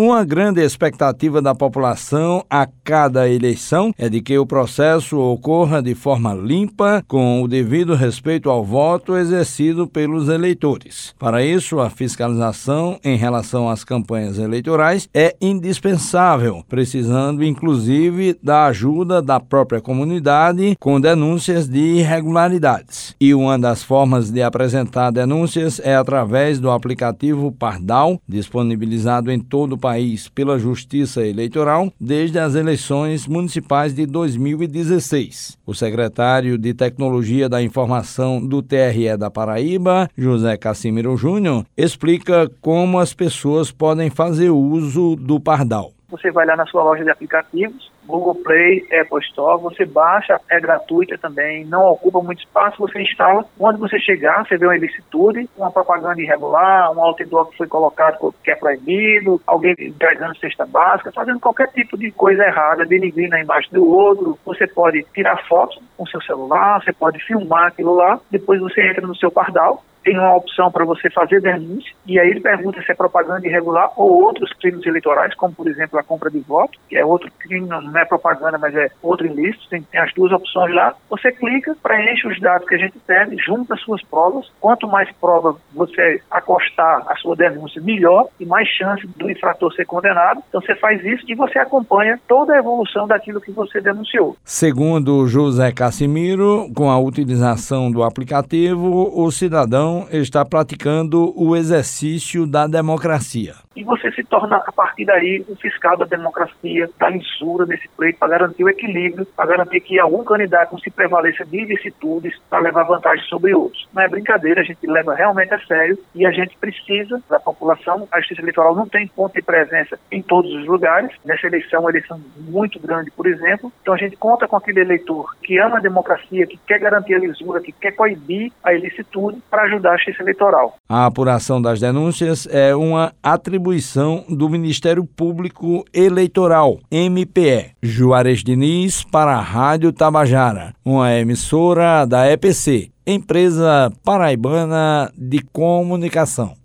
uma grande expectativa da população a cada eleição é de que o processo ocorra de forma limpa, com o devido respeito ao voto exercido pelos eleitores. Para isso, a fiscalização em relação às campanhas eleitorais é indispensável, precisando inclusive da ajuda da própria comunidade com denúncias de irregularidades. E uma das formas de apresentar denúncias é através do aplicativo Pardal, disponibilizado em todo o país pela Justiça Eleitoral desde as eleições municipais de 2016. O secretário de Tecnologia da Informação do TRE da Paraíba, José Cassimiro Júnior, explica como as pessoas podem fazer uso do Pardal. Você vai lá na sua loja de aplicativos, Google Play, Apple Store, você baixa, é gratuita também, não ocupa muito espaço, você instala. Quando você chegar, você vê uma ilicitude, uma propaganda irregular, um outdoor que foi colocado que é proibido, alguém entregando cesta básica, fazendo qualquer tipo de coisa errada, denigrindo a imagem do outro. Você pode tirar fotos com seu celular, você pode filmar aquilo lá, depois você entra no seu pardal, tem uma opção para você fazer denúncia, e aí ele pergunta se é propaganda irregular ou outros crimes eleitorais, como por exemplo a compra de voto, que é outro crime, não é propaganda, mas é outro ilícito, tem, tem as duas opções lá. Você clica, preenche os dados que a gente pede, junta as suas provas. Quanto mais prova você acostar a sua denúncia, melhor e mais chance do infrator ser condenado. Então você faz isso e você acompanha toda a evolução daquilo que você denunciou. Segundo José Cassimiro, com a utilização do aplicativo, o cidadão está praticando o exercício da democracia. E você se torna, a partir daí, um fiscal da democracia, da lisura desse pleito, para garantir o equilíbrio, para garantir que algum candidato não se prevaleça de vicissitudes para levar vantagem sobre outros. Não é brincadeira, a gente leva realmente a sério e a gente precisa da população. A justiça eleitoral não tem ponto de presença em todos os lugares. Nessa eleição, uma eleição muito grande, por exemplo. Então a gente conta com aquele eleitor que ama a democracia, que quer garantir a lisura, que quer coibir a ilicitude para ajudar da Justiça Eleitoral. A apuração das denúncias é uma atribuição do Ministério Público Eleitoral, MPE. Juarez Diniz para a Rádio Tabajara, uma emissora da EPC, Empresa Paraibana de Comunicação.